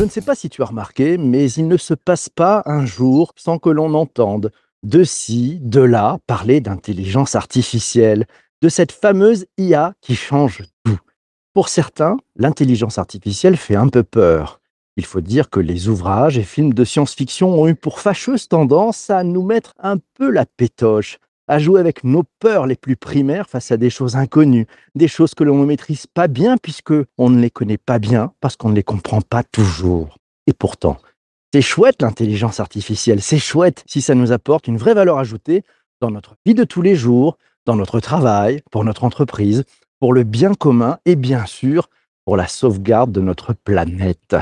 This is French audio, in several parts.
Je ne sais pas si tu as remarqué, mais il ne se passe pas un jour sans que l'on entende de ci, de là parler d'intelligence artificielle, de cette fameuse IA qui change tout. Pour certains, l'intelligence artificielle fait un peu peur. Il faut dire que les ouvrages et films de science-fiction ont eu pour fâcheuse tendance à nous mettre un peu la pétoche, à jouer avec nos peurs les plus primaires face à des choses inconnues, des choses que l'on ne maîtrise pas bien puisque on ne les connaît pas bien parce qu'on ne les comprend pas toujours. Et pourtant, c'est chouette l'intelligence artificielle, c'est chouette si ça nous apporte une vraie valeur ajoutée dans notre vie de tous les jours, dans notre travail, pour notre entreprise, pour le bien commun et bien sûr pour la sauvegarde de notre planète.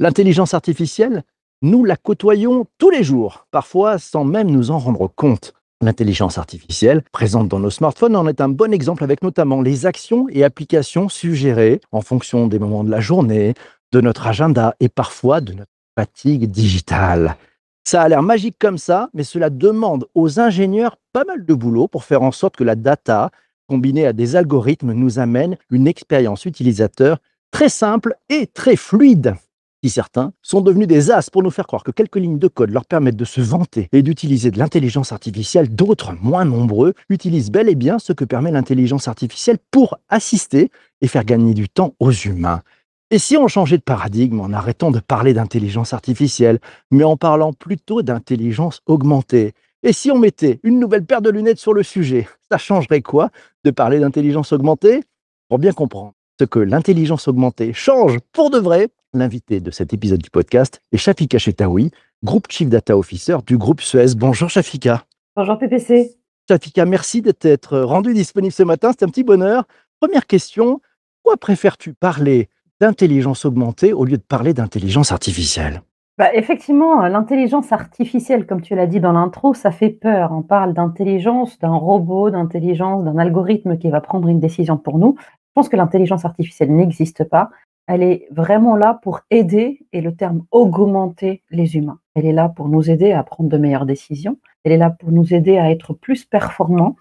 L'intelligence artificielle, nous la côtoyons tous les jours, parfois sans même nous en rendre compte. L'intelligence artificielle, présente dans nos smartphones, en est un bon exemple avec notamment les actions et applications suggérées en fonction des moments de la journée, de notre agenda et parfois de notre fatigue digitale. Ça a l'air magique comme ça, mais cela demande aux ingénieurs pas mal de boulot pour faire en sorte que la data, combinée à des algorithmes, nous amène une expérience utilisateur très simple et très fluide. Si certains sont devenus des as pour nous faire croire que quelques lignes de code leur permettent de se vanter et d'utiliser de l'intelligence artificielle, d'autres, moins nombreux, utilisent bel et bien ce que permet l'intelligence artificielle pour assister et faire gagner du temps aux humains. Et si on changeait de paradigme en arrêtant de parler d'intelligence artificielle, mais en parlant plutôt d'intelligence augmentée? Et si on mettait une nouvelle paire de lunettes sur le sujet, ça changerait quoi de parler d'intelligence augmentée? Pour bien comprendre ce que l'intelligence augmentée change pour de vrai, l'invité de cet épisode du podcast est Shafika Chetaoui, groupe Chief Data Officer du groupe Suez. Bonjour Shafika. Bonjour PPC. Shafika, merci d'être rendu disponible ce matin, c'est un petit bonheur. Première question, pourquoi préfères-tu parler d'intelligence augmentée au lieu de parler d'intelligence artificielle? Bah, effectivement, l'intelligence artificielle, comme tu l'as dit dans l'intro, ça fait peur. On parle d'intelligence, d'un robot, d'intelligence, d'un algorithme qui va prendre une décision pour nous. Je pense que l'intelligence artificielle n'existe pas. Elle est vraiment là pour aider, et le terme augmenter les humains. Elle est là pour nous aider à prendre de meilleures décisions. Elle est là pour nous aider à être plus performants.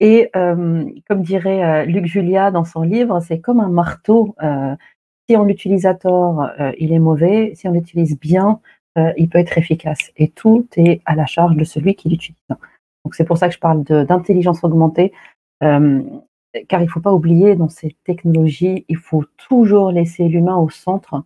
Et euh, comme dirait euh, Luc Julia dans son livre, c'est comme un marteau. Euh, si on l'utilise à tort, il est mauvais. Si on l'utilise bien, il peut être efficace. Et tout est à la charge de celui qui l'utilise. Donc c'est pour ça que je parle d'intelligence augmentée, car il ne faut pas oublier dans ces technologies, il faut toujours laisser l'humain au centre.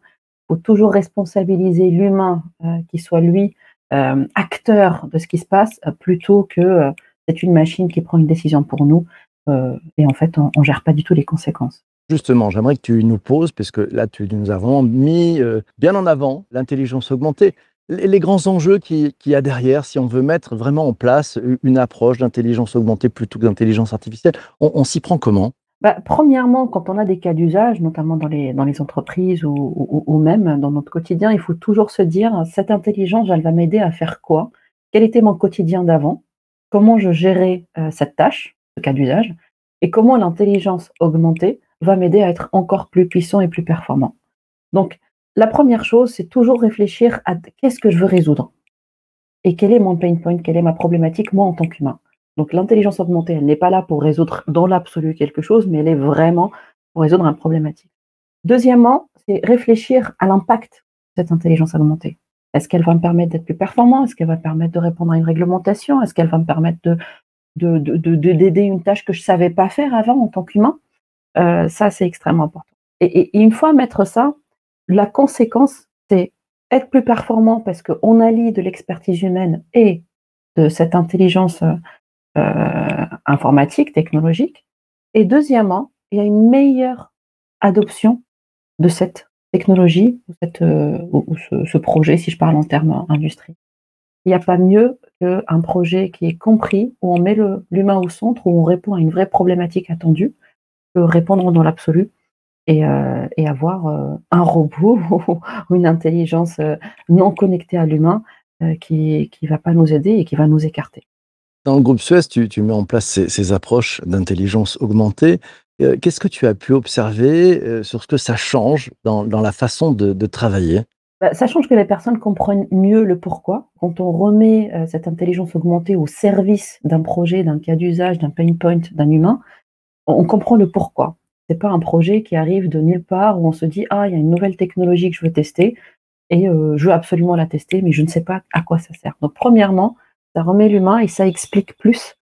Il faut toujours responsabiliser l'humain, qui soit lui acteur de ce qui se passe, plutôt que c'est une machine qui prend une décision pour nous. et en fait, on ne gère pas du tout les conséquences. Justement, j'aimerais que tu nous poses, puisque là, tu nous vraiment mis euh, bien en avant l'intelligence augmentée, les, grands enjeux qu'il qui y a derrière, si on veut mettre vraiment en place une approche d'intelligence augmentée plutôt que d'intelligence artificielle, on, s'y prend comment? Bah, Premièrement, quand on a des cas d'usage, notamment dans les, entreprises ou, même dans notre quotidien, il faut toujours se dire, cette intelligence, elle va m'aider à faire quoi? Quel était mon quotidien d'avant? Comment je gérais euh, cette tâche, ce cas d'usage? Et comment l'intelligence augmentée va m'aider à être encore plus puissant et plus performant? Donc, la première chose, c'est toujours réfléchir à qu'est-ce que je veux résoudre et quel est mon pain point, quelle est ma problématique, moi, en tant qu'humain. Donc, l'intelligence augmentée, elle n'est pas là pour résoudre dans l'absolu quelque chose, mais elle est vraiment pour résoudre un problématique. Deuxièmement, c'est réfléchir à l'impact de cette intelligence augmentée. Est-ce qu'elle va me permettre d'être plus performant? Est-ce qu'elle va me permettre de répondre à une réglementation? Est-ce qu'elle va me permettre de, d'aider de, de, de, une tâche que je ne savais pas faire avant en tant qu'humain? Euh, ça, c'est extrêmement important. Et, une fois mettre ça, la conséquence, c'est être plus performant parce qu'on allie de l'expertise humaine et de cette intelligence euh, informatique, technologique. Et deuxièmement, il y a une meilleure adoption de cette technologie ou, euh, ce, projet, si je parle en termes industrie. Il n'y a pas mieux qu'un projet qui est compris, où on met l'humain au centre, où on répond à une vraie problématique attendue, répondre dans l'absolu et, euh, et, avoir euh, un robot ou une intelligence euh, non connectée à l'humain qui ne va pas nous aider et qui va nous écarter. Dans le groupe Suez, tu, tu mets en place ces, ces approches d'intelligence augmentée. Qu'est-ce que tu as pu observer sur ce que ça change dans, dans la façon de, de travailler? Bah, ça change que les personnes comprennent mieux le pourquoi. Quand on remet euh, cette intelligence augmentée au service d'un projet, d'un cas d'usage, d'un pain point, d'un humain, on comprend le pourquoi. C'est pas un projet qui arrive de nulle part où on se dit ah il y a une nouvelle technologie que je veux tester et euh, je veux absolument la tester mais je ne sais pas à quoi ça sert. Donc premièrement, ça remet l'humain et ça explique plus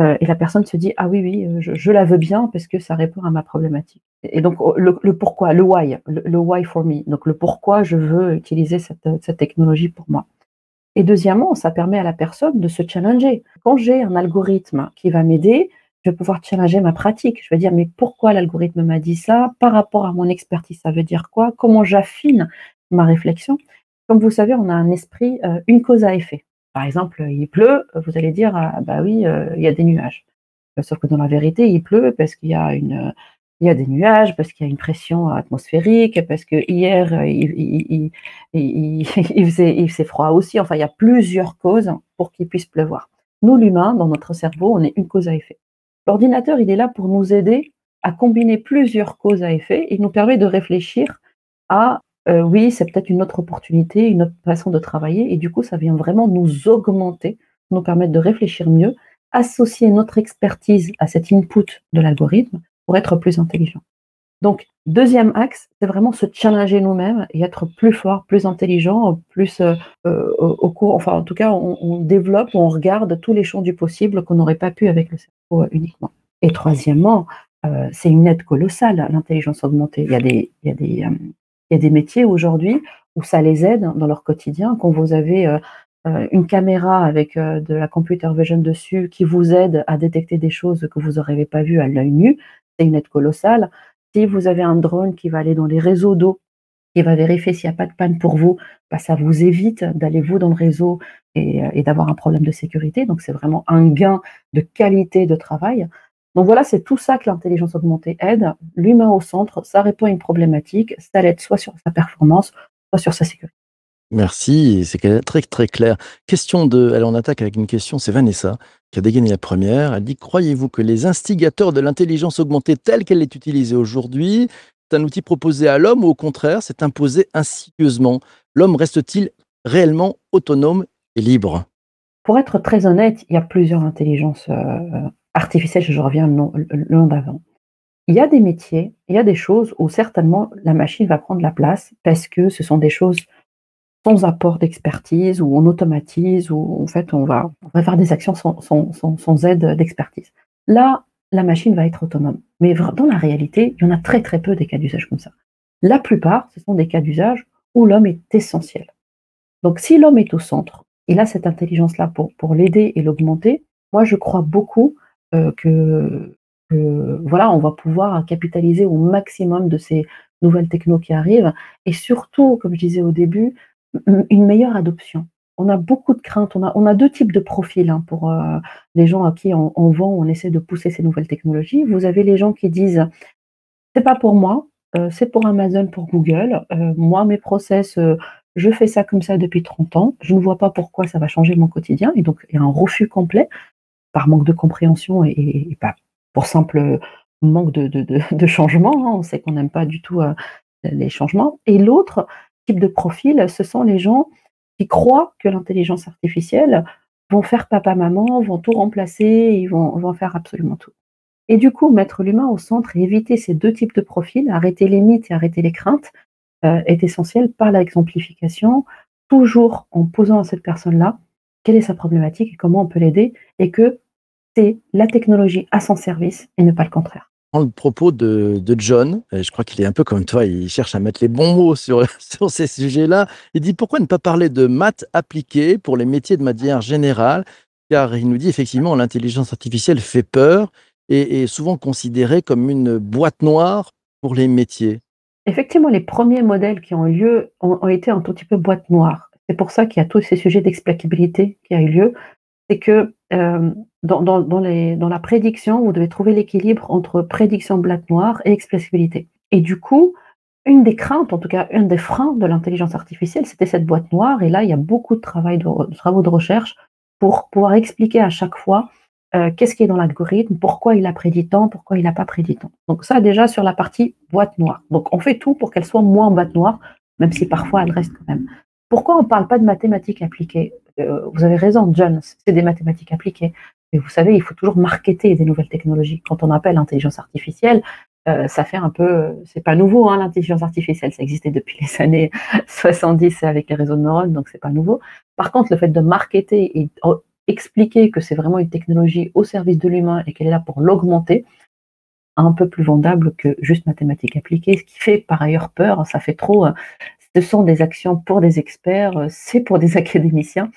euh, et la personne se dit ah oui oui euh, je, la veux bien parce que ça répond à ma problématique. Et donc oh, le, pourquoi, le why, le, le why for me. Donc le pourquoi je veux utiliser cette, cette technologie pour moi. Et deuxièmement, ça permet à la personne de se challenger. Quand j'ai un algorithme qui va m'aider, je vais pouvoir challenger ma pratique. Je vais dire, mais pourquoi l'algorithme m'a dit ça? Par rapport à mon expertise, ça veut dire quoi? Comment j'affine ma réflexion? Comme vous savez, on a un esprit, euh, une cause à effet. Par exemple, il pleut, vous allez dire, ah, bah oui, euh, il y a des nuages. Sauf que dans la vérité, il pleut parce qu'il y a une, il y a des nuages, parce qu'il y a une pression atmosphérique, parce que hier euh, il, il, il, il faisait froid aussi. Enfin, il y a plusieurs causes pour qu'il puisse pleuvoir. Nous, l'humain, dans notre cerveau, on est une cause à effet. L'ordinateur, il est là pour nous aider à combiner plusieurs causes à effet. Il nous permet de réfléchir à euh, oui, c'est peut-être une autre opportunité, une autre façon de travailler. Et du coup, ça vient vraiment nous augmenter, nous permettre de réfléchir mieux, associer notre expertise à cet input de l'algorithme pour être plus intelligent. Donc, deuxième axe, c'est vraiment se challenger nous-mêmes et être plus fort, plus intelligent, plus euh, euh, au cours, enfin en tout cas, on, développe, on regarde tous les champs du possible qu'on n'aurait pas pu avec le cerveau uniquement. Et troisièmement, euh, c'est une aide colossale, l'intelligence augmentée. Euh, il y a des métiers aujourd'hui où ça les aide dans leur quotidien. Quand vous avez euh, une caméra avec de la computer vision dessus qui vous aide à détecter des choses que vous n'aurez pas vues à l'œil nu, c'est une aide colossale. Si vous avez un drone qui va aller dans les réseaux d'eau, qui va vérifier s'il n'y a pas de panne pour vous, bah, ça vous évite d'aller vous dans le réseau et, et d'avoir un problème de sécurité. Donc c'est vraiment un gain de qualité de travail. Donc voilà, c'est tout ça que l'intelligence augmentée aide. L'humain au centre, ça répond à une problématique, ça l'aide soit sur sa performance, soit sur sa sécurité. Merci, c'est très très clair. Question de, alors on attaque avec une question, c'est Vanessa qui a dégainé la première. Elle dit Croyez-vous que les instigateurs de l'intelligence augmentée telle qu'elle est utilisée aujourd'hui, un outil proposé à l'homme ou au contraire, c'est imposé insidieusement L'homme reste-t-il réellement autonome et libre? Pour être très honnête, il y a plusieurs intelligences euh, artificielles, je reviens le long d'avant. Il y a des métiers, il y a des choses où certainement la machine va prendre la place parce que ce sont des choses sans apport d'expertise, où on automatise, où en fait on va, faire des actions sans, sans aide d'expertise. Là, la machine va être autonome. Mais dans la réalité, il y en a très très peu des cas d'usage comme ça. La plupart, ce sont des cas d'usage où l'homme est essentiel. Donc si l'homme est au centre, il a cette intelligence-là pour, pour l'aider et l'augmenter, moi je crois beaucoup euh, que, que, voilà, on va pouvoir capitaliser au maximum de ces nouvelles technos qui arrivent et surtout, comme je disais au début, une meilleure adoption. On a beaucoup de craintes. On a, deux types de profils hein, pour euh, les gens à qui on, vend, on essaie de pousser ces nouvelles technologies. Vous avez les gens qui disent c'est pas pour moi, euh, c'est pour Amazon, pour Google. Euh, moi, mes process, je fais ça comme ça depuis 30 ans. Je ne vois pas pourquoi ça va changer mon quotidien. Et donc, il y a un refus complet par manque de compréhension et, pas pour simple manque de, changement. Hein. On sait qu'on n'aime pas du tout les changements. Et l'autre, type de profil, ce sont les gens qui croient que l'intelligence artificielle vont faire papa-maman, vont tout remplacer, ils vont, vont faire absolument tout. Et du coup, mettre l'humain au centre et éviter ces deux types de profils, arrêter les mythes et arrêter les craintes, euh, est essentiel par l'exemplification, toujours en posant à cette personne-là quelle est sa problématique et comment on peut l'aider, et que c'est la technologie à son service et ne pas le contraire le propos de, John, je crois qu'il est un peu comme toi, il cherche à mettre les bons mots sur, ces sujets-là. Il dit pourquoi ne pas parler de maths appliquées pour les métiers de manière générale? Car il nous dit effectivement l'intelligence artificielle fait peur et est souvent considérée comme une boîte noire pour les métiers. Effectivement, les premiers modèles qui ont eu lieu ont, ont été un tout petit peu boîte noire. C'est pour ça qu'il y a tous ces sujets d'explicabilité qui a eu lieu. C'est que euh, dans, la prédiction, vous devez trouver l'équilibre entre prédiction black noire et expressibilité. Et du coup, une des craintes, en tout cas, un des freins de l'intelligence artificielle, c'était cette boîte noire. Et là, il y a beaucoup de, travail de, travaux de recherche pour pouvoir expliquer à chaque fois euh, qu'est-ce qui est dans l'algorithme, pourquoi il a prédit tant, pourquoi il n'a pas prédit tant. Donc ça, déjà, sur la partie boîte noire. Donc on fait tout pour qu'elle soit moins boîte noire même si parfois elle reste quand même. Pourquoi on ne parle pas de mathématiques appliquées? Vous avez raison, John, c'est des mathématiques appliquées. Mais vous savez, il faut toujours marketer des nouvelles technologies. Quand on appelle l'intelligence artificielle, euh, ça fait un peu, c'est pas nouveau, hein, l'intelligence artificielle, ça existait depuis les années 70 avec les réseaux de neurones, donc c'est pas nouveau. Par contre, le fait de marketer et expliquer que c'est vraiment une technologie au service de l'humain et qu'elle est là pour l'augmenter, un peu plus vendable que juste mathématiques appliquées, ce qui fait par ailleurs peur, ça fait trop, euh, ce sont des actions pour des experts, euh, c'est pour des académiciens.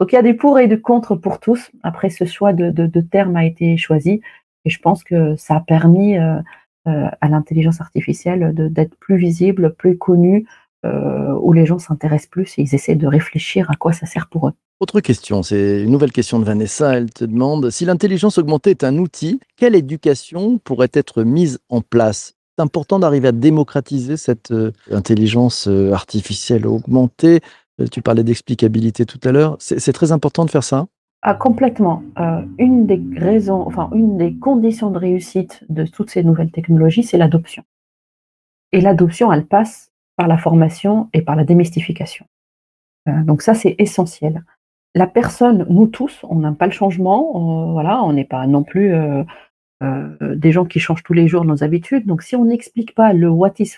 Donc il y a des pour et des contre pour tous. Après, ce choix de, de, terme a été choisi et je pense que ça a permis euh, à l'intelligence artificielle d'être plus visible, plus connue, où les gens s'intéressent plus et ils essaient de réfléchir à quoi ça sert pour eux. Autre question, c'est une nouvelle question de Vanessa. Elle te demande si l'intelligence augmentée est un outil, quelle éducation pourrait être mise en place? C'est important d'arriver à démocratiser cette euh, intelligence euh, artificielle augmentée. Euh, tu parlais d'explicabilité tout à l'heure. C'est très important de faire ça ah, complètement. une des raisons, enfin une des conditions de réussite de toutes ces nouvelles technologies, c'est l'adoption. Et l'adoption, elle passe par la formation et par la démystification. donc ça, c'est essentiel la personne, nous tous, on n'aime pas le changement, voilà, on n'est pas non plus euh, euh, des gens qui changent tous les jours nos habitudes. Donc, si on n'explique pas le what is,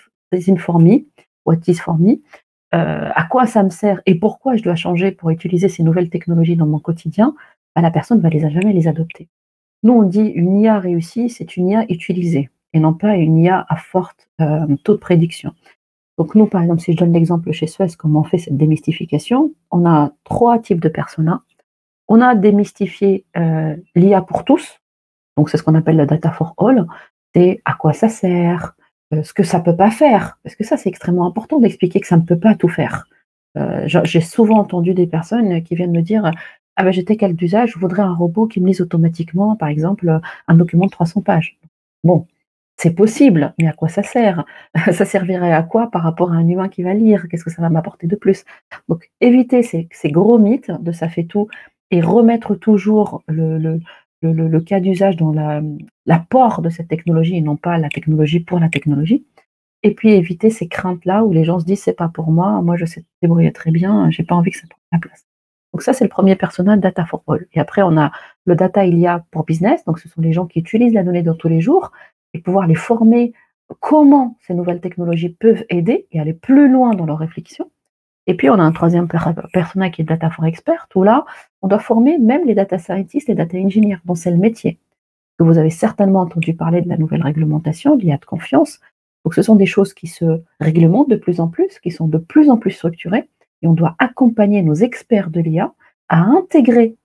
for me, what is for me, euh, à quoi ça me sert et pourquoi je dois changer pour utiliser ces nouvelles technologies dans mon quotidien, bah, la personne va les jamais les adopter. Nous, on dit une IA réussie, c'est une IA utilisée et non pas une IA à forte taux de prédiction. Donc nous, par exemple, si je donne l'exemple chez Suez, comment on fait cette démystification, on a trois types de personas. On a démystifié euh, l'IA pour tous, donc c'est ce qu'on appelle la data for all, c'est à quoi ça sert, euh, ce que ça peut pas faire, parce que ça c'est extrêmement important d'expliquer que ça ne peut pas tout faire. Euh, j'ai souvent entendu des personnes qui viennent me dire ah ben j'étais quel d'usage, je voudrais un robot qui me lise automatiquement, par exemple, un document de 300 pages. Bon, c'est possible, mais à quoi ça sert? Ça servirait à quoi par rapport à un humain qui va lire? Qu'est-ce que ça va m'apporter de plus? Donc, éviter ces, gros mythes de ça fait tout et remettre toujours le, cas d'usage dans l'apport de cette technologie et non pas la technologie pour la technologie. Et puis éviter ces craintes-là où les gens se disent c'est pas pour moi, moi je sais débrouiller très bien, j'ai pas envie que ça prenne la place. Donc ça c'est le premier personnage data for all. Et après on a le data il y a pour business, donc ce sont les gens qui utilisent la donnée dans tous les jours et pouvoir les former comment ces nouvelles technologies peuvent aider et aller plus loin dans leur réflexion. Et puis, on a un troisième personnage qui est Data for Expert, où là, on doit former même les data scientists, les data engineers, dont c'est le métier. Vous avez certainement entendu parler de la nouvelle réglementation, l'IA de confiance. Donc, ce sont des choses qui se réglementent de plus en plus, qui sont de plus en plus structurées, et on doit accompagner nos experts de l'IA à intégrer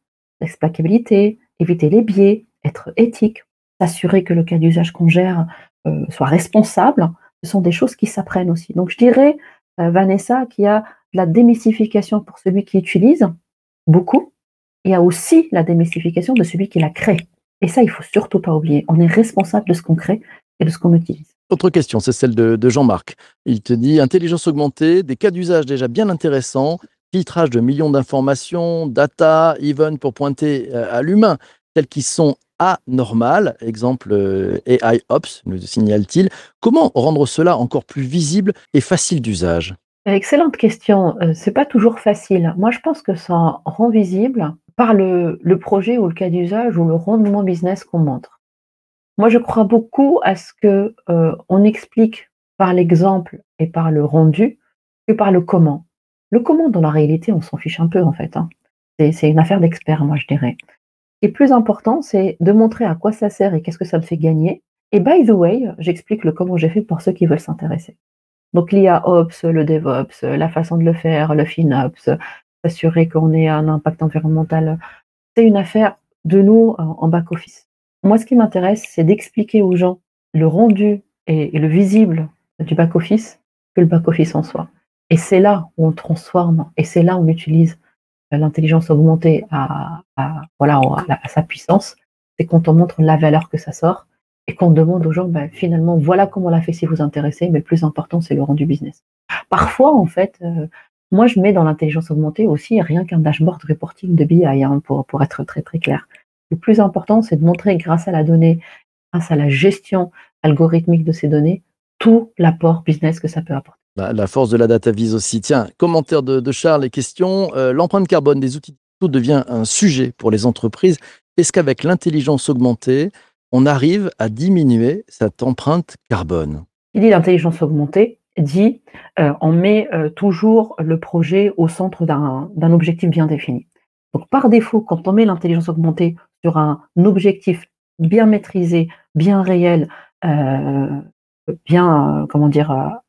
l'explicabilité, éviter les biais, être éthique, s'assurer que le cas d'usage qu'on gère euh, soit responsable, ce sont des choses qui s'apprennent aussi. Donc je dirais, euh, Vanessa, qu'il y a la démystification pour celui qui utilise, beaucoup. Il y a aussi la démystification de celui qui la crée. Et ça, il faut surtout pas oublier. On est responsable de ce qu'on crée et de ce qu'on utilise. Autre question, c'est celle de, Jean-Marc. Il te dit intelligence augmentée, des cas d'usage déjà bien intéressants, filtrage de millions d'informations, data, even pour pointer euh, à l'humain, tels qui sont anormal, exemple euh, AI Ops, nous signale-t-il. Comment rendre cela encore plus visible et facile d'usage? Excellente question. Euh, c'est pas toujours facile. Moi, je pense que ça rend visible par le, projet ou le cas d'usage ou le rendement business qu'on montre. Moi, je crois beaucoup à ce que euh, on explique par l'exemple et par le rendu que par le comment. Le comment, dans la réalité, on s'en fiche un peu en fait. Hein. C'est une affaire d'expert, moi, je dirais. Et plus important, c'est de montrer à quoi ça sert et qu'est-ce que ça me fait gagner. Et by the way, j'explique le comment j'ai fait pour ceux qui veulent s'intéresser. Donc l'IA Ops, le DevOps, la façon de le faire, le FinOps, s'assurer qu'on ait un impact environnemental, c'est une affaire de nous en back-office. Moi, ce qui m'intéresse, c'est d'expliquer aux gens le rendu et, le visible du back-office que le back-office en soi. Et c'est là où on transforme et c'est là où on utilise l'intelligence augmentée à, voilà, à, sa puissance, c'est quand on montre la valeur que ça sort et qu'on demande aux gens, ben, finalement, voilà comment on l'a fait si vous intéressez, mais le plus important, c'est le rendu business. Parfois, en fait, euh, moi, je mets dans l'intelligence augmentée aussi rien qu'un dashboard reporting de BI, hein, pour, pour être très, très clair. Le plus important, c'est de montrer, grâce à la donnée, grâce à la gestion algorithmique de ces données, tout l'apport business que ça peut apporter. La, la force de la data vise aussi. Tiens, commentaire de, de Charles et question. Euh, L'empreinte carbone des outils digitaux devient un sujet pour les entreprises. Est-ce qu'avec l'intelligence augmentée, on arrive à diminuer cette empreinte carbone Il dit l'intelligence augmentée, dit euh, on met euh, toujours le projet au centre d'un objectif bien défini. Donc par défaut, quand on met l'intelligence augmentée sur un objectif bien maîtrisé, bien réel, euh, bien comment dire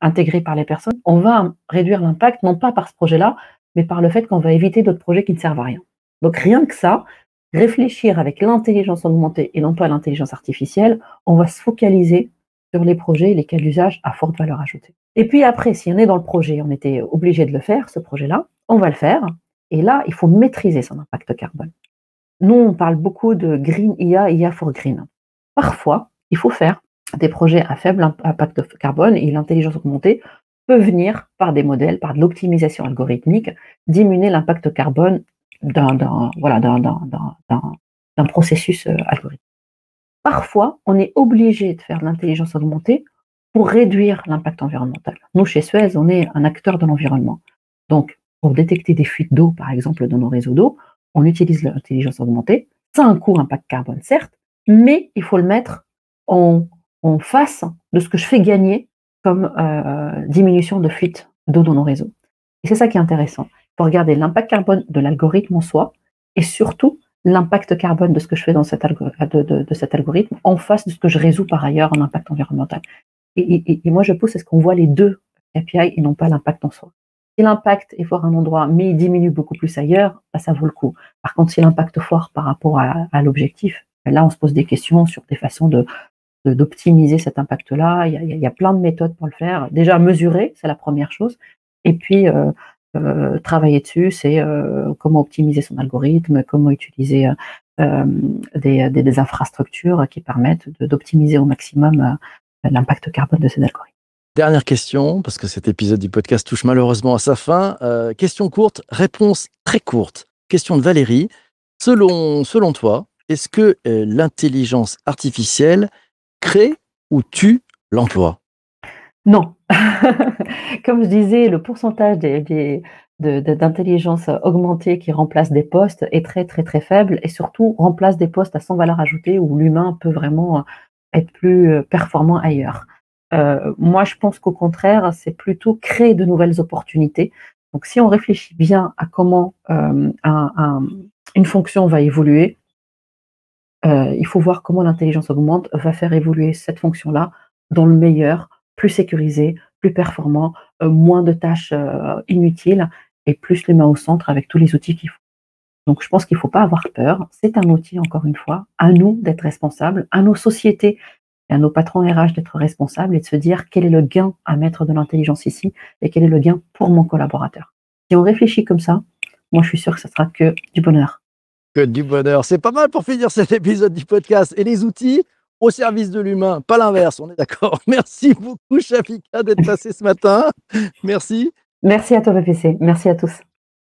intégré par les personnes, on va réduire l'impact non pas par ce projet-là, mais par le fait qu'on va éviter d'autres projets qui ne servent à rien. Donc rien que ça, réfléchir avec l'intelligence augmentée et non pas l'intelligence artificielle, on va se focaliser sur les projets, les cas d'usage à forte valeur ajoutée. Et puis après, si on est dans le projet, on était obligé de le faire, ce projet-là, on va le faire. Et là, il faut maîtriser son impact carbone. Nous, on parle beaucoup de green IA, IA for green. Parfois, il faut faire des projets à faible impact carbone et l'intelligence augmentée peut venir par des modèles, par de l'optimisation algorithmique, diminuer l'impact carbone d'un voilà, processus euh, algorithmique. Parfois, on est obligé de faire de l'intelligence augmentée pour réduire l'impact environnemental. Nous, chez Suez, on est un acteur de l'environnement. Donc, pour détecter des fuites d'eau, par exemple, dans nos réseaux d'eau, on utilise l'intelligence augmentée. Ça a un coût impact carbone, certes, mais il faut le mettre en, en face de ce que je fais gagner comme euh, diminution de fuite d'eau dans nos réseaux. Et c'est ça qui est intéressant. Regarder l'impact carbone de l'algorithme en soi et surtout l'impact carbone de ce que je fais dans cet de, cet algorithme en face de ce que je résous par ailleurs en impact environnemental. Et, moi, je pousse à ce qu'on voit les deux KPI et non pas l'impact en soi. Si l'impact est fort à un endroit, mais il diminue beaucoup plus ailleurs, bah, ça vaut le coup. Par contre, si l'impact est fort par rapport à, l'objectif, là, on se pose des questions sur des façons de d'optimiser cet impact-là. Il y a plein de méthodes pour le faire. Déjà, mesurer, c'est la première chose. Et puis, euh, euh, travailler dessus, c'est euh, comment optimiser son algorithme, comment utiliser euh, des, des- des infrastructures qui permettent d'optimiser au maximum l'impact carbone de ces algorithmes. Dernière question, parce que cet épisode du podcast touche malheureusement à sa fin. Question courte, réponse très courte. Question de Valérie. Selon, selon toi, est-ce que l'intelligence artificielle crée ou tue l'emploi? Non. Comme je disais, le pourcentage des, des- de- de- d'intelligence augmentée qui remplace des postes est très très très faible et surtout remplace des postes à sans valeur ajoutée où l'humain peut vraiment être plus euh, performant ailleurs. Euh, moi, je pense qu'au contraire, c'est plutôt créer de nouvelles opportunités. Donc, si on réfléchit bien à comment euh, un- un- une fonction va évoluer, euh, il faut voir comment l'intelligence augmente va faire évoluer cette fonction-là dans le meilleur, plus sécurisé, plus performant, euh, moins de tâches euh, inutiles et plus l'humain au centre avec tous les outils qu'il faut. Donc je pense qu'il ne faut pas avoir peur. C'est un outil, encore une fois, à nous d'être responsables, à nos sociétés et à nos patrons RH d'être responsables et de se dire quel est le gain à mettre de l'intelligence ici et quel est le gain pour mon collaborateur. Si on réfléchit comme ça, moi je suis sûre que ce sera que du bonheur. Que du bonheur. C'est pas mal pour finir cet épisode du podcast. Et les outils? Au service de l'humain, pas l'inverse, on est d'accord. Merci beaucoup, Shafika, d'être passé ce matin. Merci. Merci à toi, VPC. Merci à tous.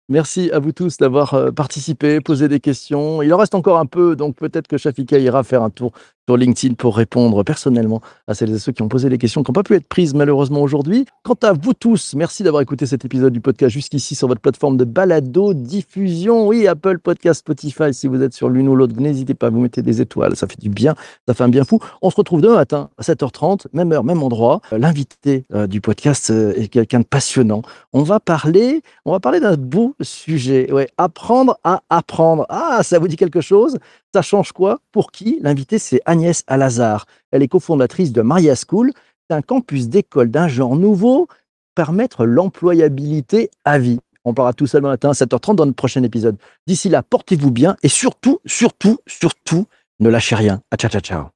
Merci à vous tous d'avoir euh, participé, posé des questions. Il en reste encore un peu, donc peut-être que Shafika ira faire un tour sur LinkedIn pour répondre personnellement à celles et ceux qui ont posé des questions qui n'ont pas pu être prises malheureusement aujourd'hui. Quant à vous tous, merci d'avoir écouté cet épisode du podcast jusqu'ici sur votre plateforme de balado diffusion. Oui, Apple Podcast, Spotify, si vous êtes sur l'une ou l'autre, n'hésitez pas vous mettre des étoiles, ça fait du bien, ça fait un bien fou. On se retrouve demain matin à 7h30, même heure, même endroit. Euh, L'invité euh, du podcast est quelqu'un de passionnant. On va parler, on va parler d'un beau sujet. Ouais, apprendre à apprendre. Ah, ça vous dit quelque chose? Ça change quoi? Pour qui? L'invité, c'est Agnès Alazar. Elle est cofondatrice de Maria School. Un campus d'école d'un genre nouveau, permettre l'employabilité à vie. On parlera tout ça demain matin à 7h30 dans notre prochain épisode. D'ici là, portez-vous bien et surtout, surtout, surtout, ne lâchez rien. À ciao, ciao, ciao.